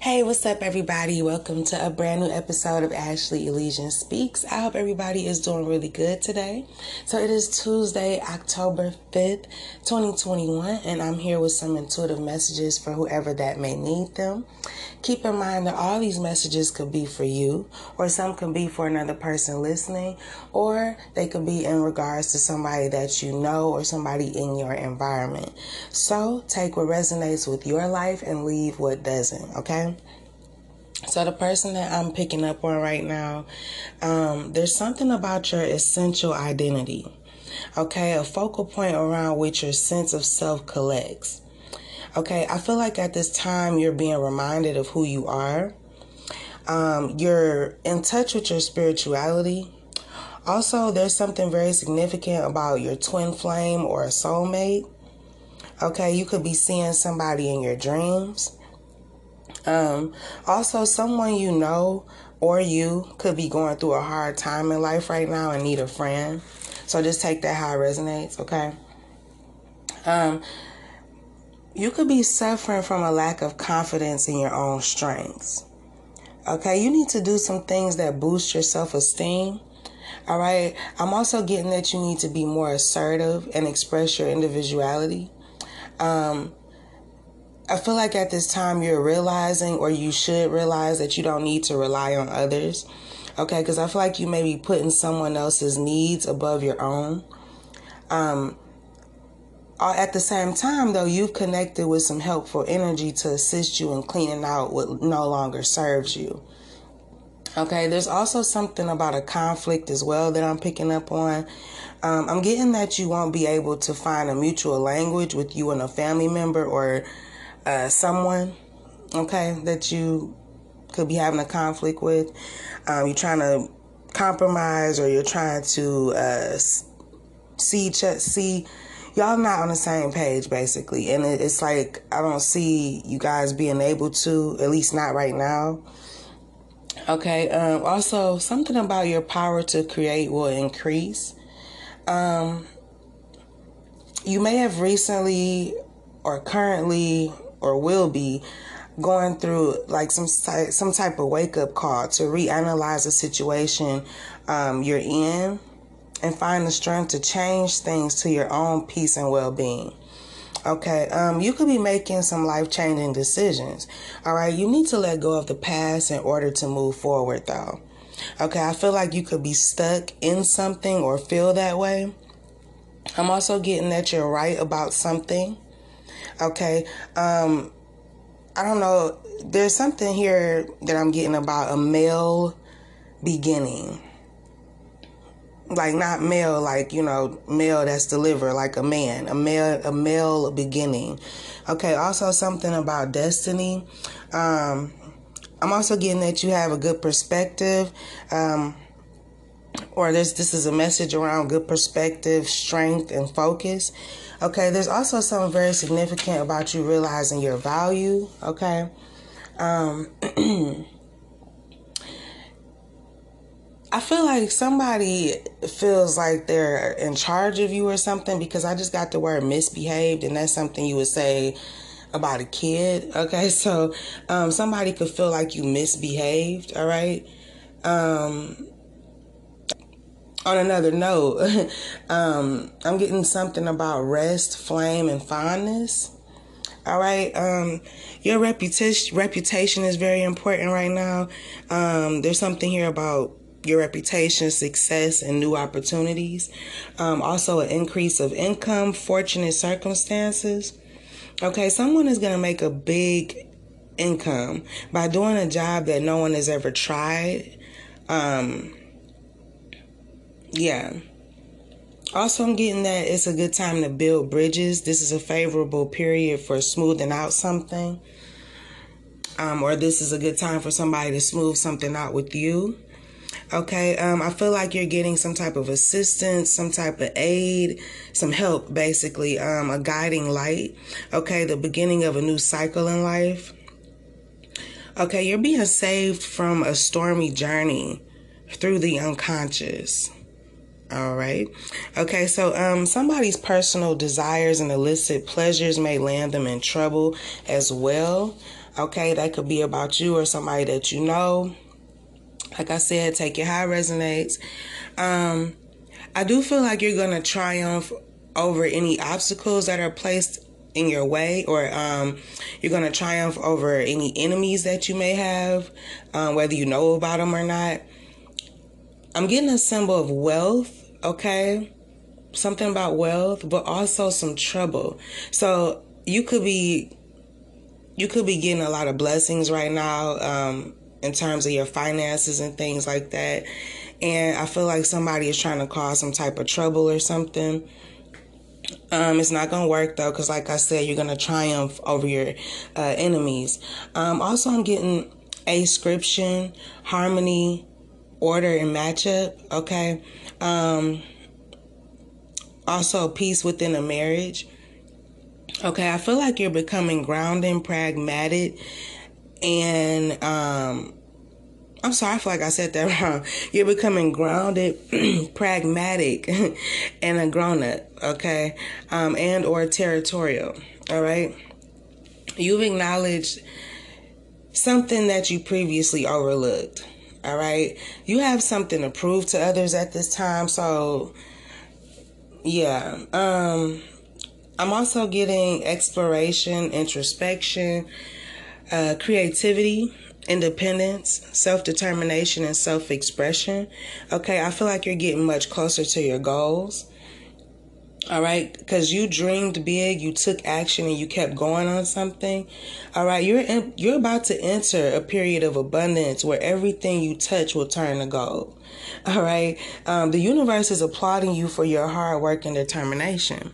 Hey, what's up, everybody? Welcome to a brand new episode of Ashley Elysian Speaks. I hope everybody is doing really good today. So, it is Tuesday, October 5th, 2021, and I'm here with some intuitive messages for whoever that may need them. Keep in mind that all these messages could be for you, or some could be for another person listening, or they could be in regards to somebody that you know or somebody in your environment. So, take what resonates with your life and leave what doesn't, okay? So the person that I'm picking up on right now, um, there's something about your essential identity. Okay, a focal point around which your sense of self collects. Okay, I feel like at this time you're being reminded of who you are. Um, you're in touch with your spirituality. Also, there's something very significant about your twin flame or a soulmate. Okay, you could be seeing somebody in your dreams. Um, also, someone you know or you could be going through a hard time in life right now and need a friend. So just take that how it resonates, okay? Um, you could be suffering from a lack of confidence in your own strengths. Okay, you need to do some things that boost your self esteem. All right, I'm also getting that you need to be more assertive and express your individuality. Um, I feel like at this time you're realizing, or you should realize, that you don't need to rely on others. Okay, because I feel like you may be putting someone else's needs above your own. Um, at the same time, though, you've connected with some helpful energy to assist you in cleaning out what no longer serves you. Okay, there's also something about a conflict as well that I'm picking up on. Um, I'm getting that you won't be able to find a mutual language with you and a family member or uh, someone, okay, that you could be having a conflict with. Um, you're trying to compromise or you're trying to uh, see see y'all not on the same page basically. And it's like i don't see you guys being able to at least not right now. Okay um, also something about your power to create will increase. Um, you may have recently or currently or will be going through like some some type of wake up call to reanalyze the situation um, you're in and find the strength to change things to your own peace and well being. Okay, um, you could be making some life changing decisions. All right, you need to let go of the past in order to move forward, though. Okay, I feel like you could be stuck in something or feel that way. I'm also getting that you're right about something. Okay. Um, I don't know. There's something here that I'm getting about a male beginning. Like not male, like you know, male that's delivered, like a man, a male, a male beginning. Okay. Also, something about destiny. Um, I'm also getting that you have a good perspective. Um, or this this is a message around good perspective, strength, and focus. Okay, there's also something very significant about you realizing your value. Okay, um, I feel like somebody feels like they're in charge of you or something because I just got the word misbehaved, and that's something you would say about a kid. Okay, so um, somebody could feel like you misbehaved. All right. Um, on another note, um, I'm getting something about rest, flame, and fondness. All right. Um, your reputation reputation is very important right now. Um, there's something here about your reputation, success, and new opportunities. Um, also, an increase of income, fortunate circumstances. Okay, someone is going to make a big income by doing a job that no one has ever tried. Um, yeah. Also, I'm getting that it's a good time to build bridges. This is a favorable period for smoothing out something. Um, or this is a good time for somebody to smooth something out with you. Okay, um, I feel like you're getting some type of assistance, some type of aid, some help, basically, um, a guiding light. Okay, the beginning of a new cycle in life. Okay, you're being saved from a stormy journey through the unconscious. All right. Okay, so um somebody's personal desires and illicit pleasures may land them in trouble as well. Okay, that could be about you or somebody that you know. Like I said, take your high resonates. Um, I do feel like you're going to triumph over any obstacles that are placed in your way, or um, you're going to triumph over any enemies that you may have, um, whether you know about them or not. I'm getting a symbol of wealth, okay? Something about wealth, but also some trouble. So you could be you could be getting a lot of blessings right now um, in terms of your finances and things like that. And I feel like somebody is trying to cause some type of trouble or something. Um, it's not to work though, because like I said, you're to triumph over your uh, enemies. Um, also, I'm getting ascription, harmony, order, and matchup. Okay. Um, also, peace within a marriage. Okay, I feel like you're becoming grounded, pragmatic, and um, I'm sorry, I feel like I said that wrong. You're becoming grounded, pragmatic, and a grown up, okay? Um, and or territorial, all right? You've acknowledged something that you previously overlooked, all right? You have something to prove to others at this time, so yeah. Um I'm also getting exploration, introspection, uh, creativity, independence, self determination, and self expression. Okay, I feel like you're getting much closer to your goals. All right, because you dreamed big, you took action, and you kept going on something. All right, you're in, you're about to enter a period of abundance where everything you touch will turn to gold. All right, um, the universe is applauding you for your hard work and determination.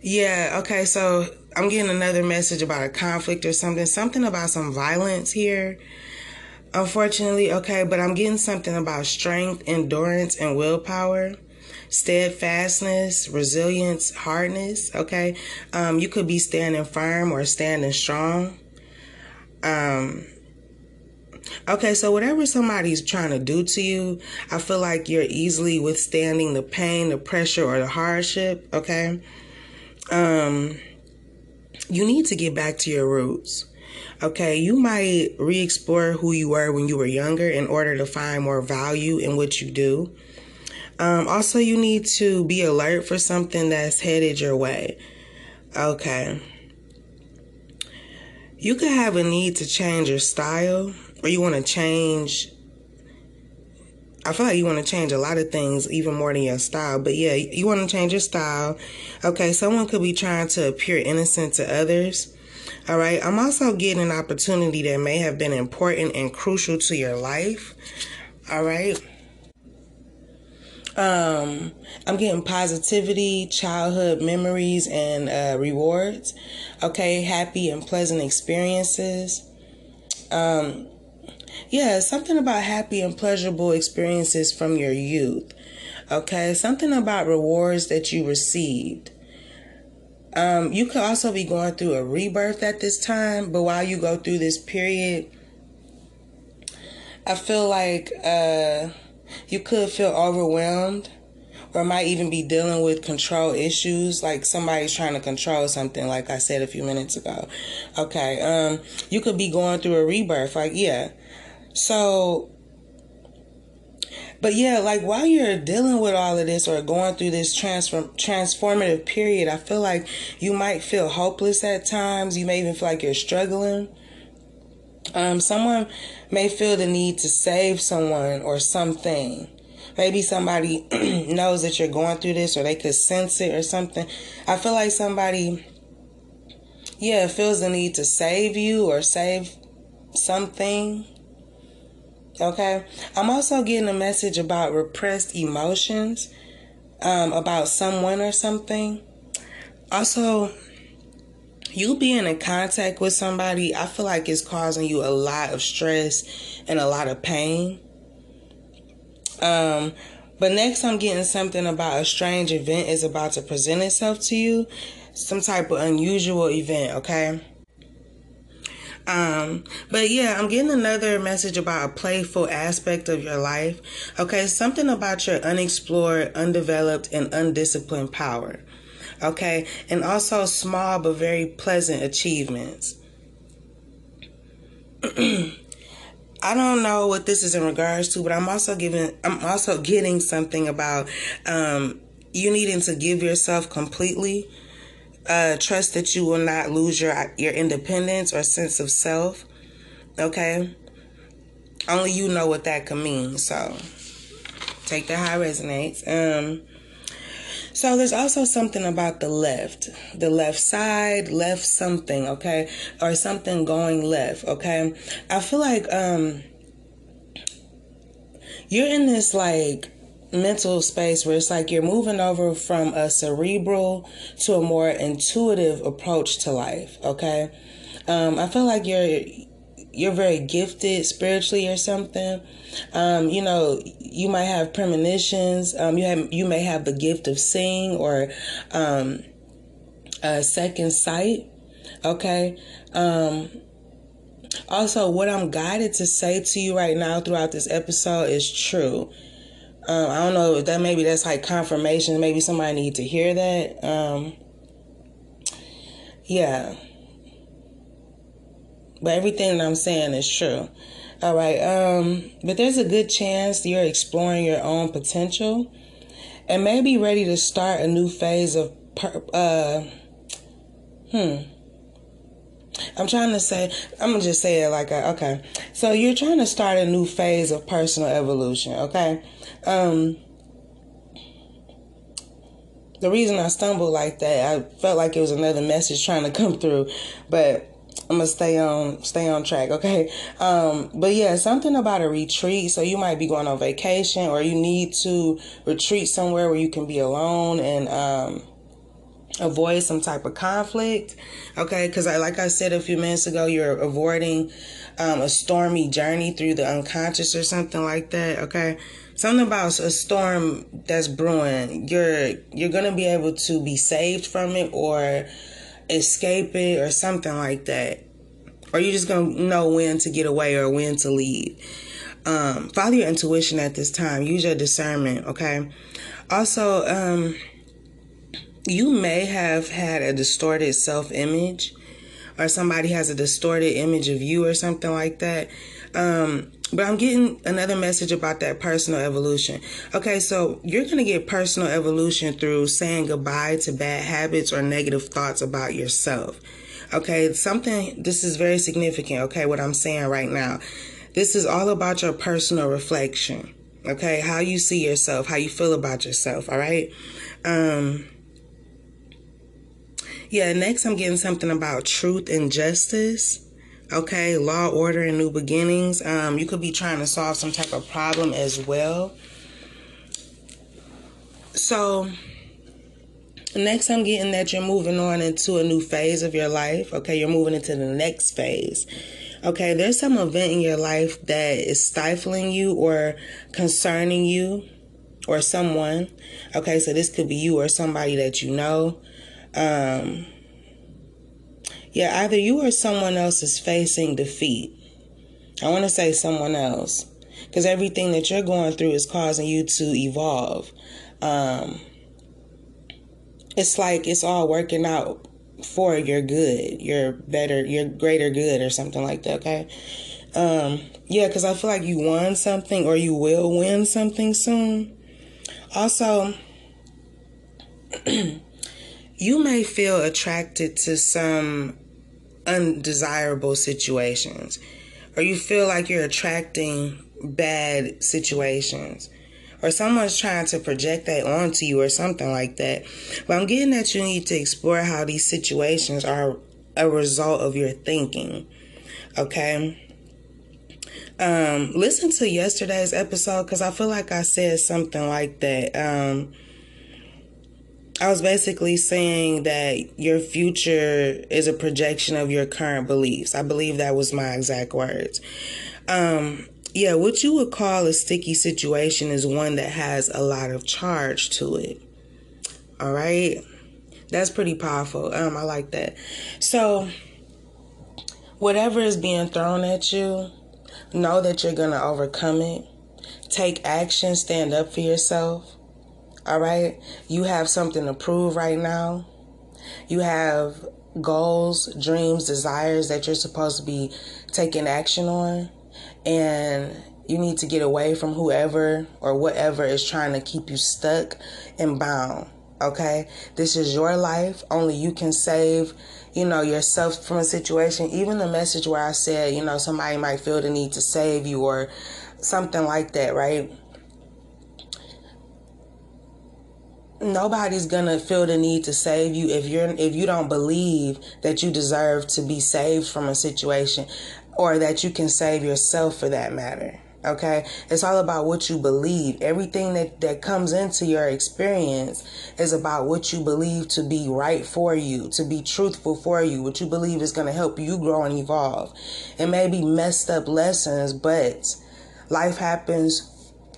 Yeah, okay, so I'm getting another message about a conflict or something, something about some violence here. Unfortunately, okay, but I'm getting something about strength, endurance, and willpower, steadfastness, resilience, hardness, okay? Um, you could be standing firm or standing strong. Um, Okay, so whatever somebody's trying to do to you, I feel like you're easily withstanding the pain, the pressure, or the hardship. Okay um, you need to get back to your roots. Okay, you might re explore who you were when you were younger in order to find more value in what you do. Um, also, you need to be alert for something that's headed your way. Okay. You could have a need to change your style, or you want to change I feel like you want to change a lot of things, even more than your style. But yeah, you want to change your style. Okay, someone could be trying to appear innocent to others. All right, I'm also getting an opportunity that may have been important and crucial to your life. All right. Um, I'm getting positivity, childhood memories, and uh, rewards. Okay, happy and pleasant experiences. Um, yeah, something about happy and pleasurable experiences from your youth. Okay, something about rewards that you received. Um, you could also be going through a rebirth at this time, but while you go through this period, I feel like uh, you could feel overwhelmed or might even be dealing with control issues, like somebody's trying to control something, like I said a few minutes ago. Okay, um, you could be going through a rebirth, like, yeah, so, but yeah, like while you're dealing with all of this or going through this transform transformative period, I feel like you might feel hopeless at times. You may even feel like you're struggling. Um, someone may feel the need to save someone or something. Maybe somebody knows that you're going through this or they could sense it or something. I feel like somebody, yeah, feels the need to save you or save something. Okay. I'm also getting a message about repressed emotions, um, about someone or something. Also, you being in contact with somebody, I feel like it's causing you a lot of stress and a lot of pain. Um, but next, I'm getting something about a strange event is about to present itself to you, some type of unusual event, okay? Um, but yeah, I'm getting another message about a playful aspect of your life. Okay, something about your unexplored, undeveloped, and undisciplined power. Okay, and also small but very pleasant achievements. I don't know what this is in regards to, but I'm also giving I'm also getting something about um, you needing to give yourself completely. Uh, trust that you will not lose your your independence or sense of self. Okay, only you know what that can mean. So take how it resonates. Um, so there's also something about the left, the left side, left something, okay, or something going left, okay. I feel like um you're in this like mental space where it's like you're moving over from a cerebral to a more intuitive approach to life, okay. Um, I feel like you're you're very gifted spiritually or something. Um, you know, you might have premonitions. Um, you have you may have the gift of seeing or um, second sight. Okay. Um, also, what I'm guided to say to you right now throughout this episode is true. Um, I don't know if that maybe that's like confirmation. Maybe somebody need to hear that. Um, yeah but everything that I'm saying is true. All right. Um, but there's a good chance you're exploring your own potential and may be ready to start a new phase of, per, uh, hmm. I'm trying to say, I'm gonna just say it like, a, okay. So you're trying to start a new phase of personal evolution, okay? Um, the reason I stumbled like that, I felt like it was another message trying to come through, but I'm gonna stay on stay on track, okay? Um, but yeah, something about a retreat. So you might be going on vacation, or you need to retreat somewhere where you can be alone and um, avoid some type of conflict, okay? Because I, like I said a few minutes ago, you're avoiding um, a stormy journey through the unconscious or something like that, okay? Something about a storm that's brewing. You're you're gonna be able to be saved from it or escape it or something like that. Or you're just going to know when to get away or when to leave. Um, follow your intuition at this time. Use your discernment, okay? Also, um, you may have had a distorted self image or somebody has a distorted image of you or something like that. Um, but I'm getting another message about that personal evolution. Okay, so you're going to get personal evolution through saying goodbye to bad habits or negative thoughts about yourself. Okay, something, this is very significant, okay, what I'm saying right now. This is all about your personal reflection. Okay, how you see yourself, how you feel about yourself, all right? Um, yeah, next I'm getting something about truth and justice. Okay, law, order, and new beginnings. Um, you could be trying to solve some type of problem as well. So, next, I'm getting that you're moving on into a new phase of your life. Okay, you're moving into the next phase. Okay, there's some event in your life that is stifling you or concerning you or someone. Okay, so this could be you or somebody that you know. Um, yeah, either you or someone else is facing defeat. I want to say someone else because everything that you're going through is causing you to evolve. Um, it's like it's all working out for your good, your better, your greater good, or something like that. Okay. Um, yeah, because I feel like you won something or you will win something soon. Also, you may feel attracted to some undesirable situations or you feel like you're attracting bad situations or someone's trying to project that onto you or something like that. But I'm getting that you need to explore how these situations are a result of your thinking. Okay? Um, listen to yesterday's episode because I feel like I said something like that. Um, I was basically saying that your future is a projection of your current beliefs. I believe that was my exact words. Um, yeah, what you would call a sticky situation is one that has a lot of charge to it. All right. That's pretty powerful. Um, I like that. So, whatever is being thrown at you, know that you're going to overcome it. Take action, stand up for yourself. All right. You have something to prove right now. You have goals, dreams, desires that you're supposed to be taking action on. And you need to get away from whoever or whatever is trying to keep you stuck and bound. Okay? This is your life. Only you can save, you know, yourself from a situation. Even the message where I said, you know, somebody might feel the need to save you or something like that, right? Nobody's gonna feel the need to save you if you're if you don't believe that you deserve to be saved from a situation or that you can save yourself for that matter okay? It's all about what you believe. Everything that that comes into your experience is about what you believe to be right for you to be truthful for you what you believe is going to help you grow and evolve. It may be messed up lessons but life happens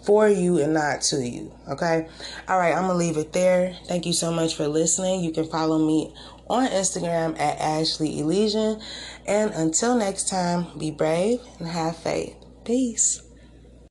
for you and not to you. Okay. All right. I'm going to leave it there. Thank you so much for listening. You can follow me on Instagram at Ashley Elysian. And until next time, be brave and have faith. Peace.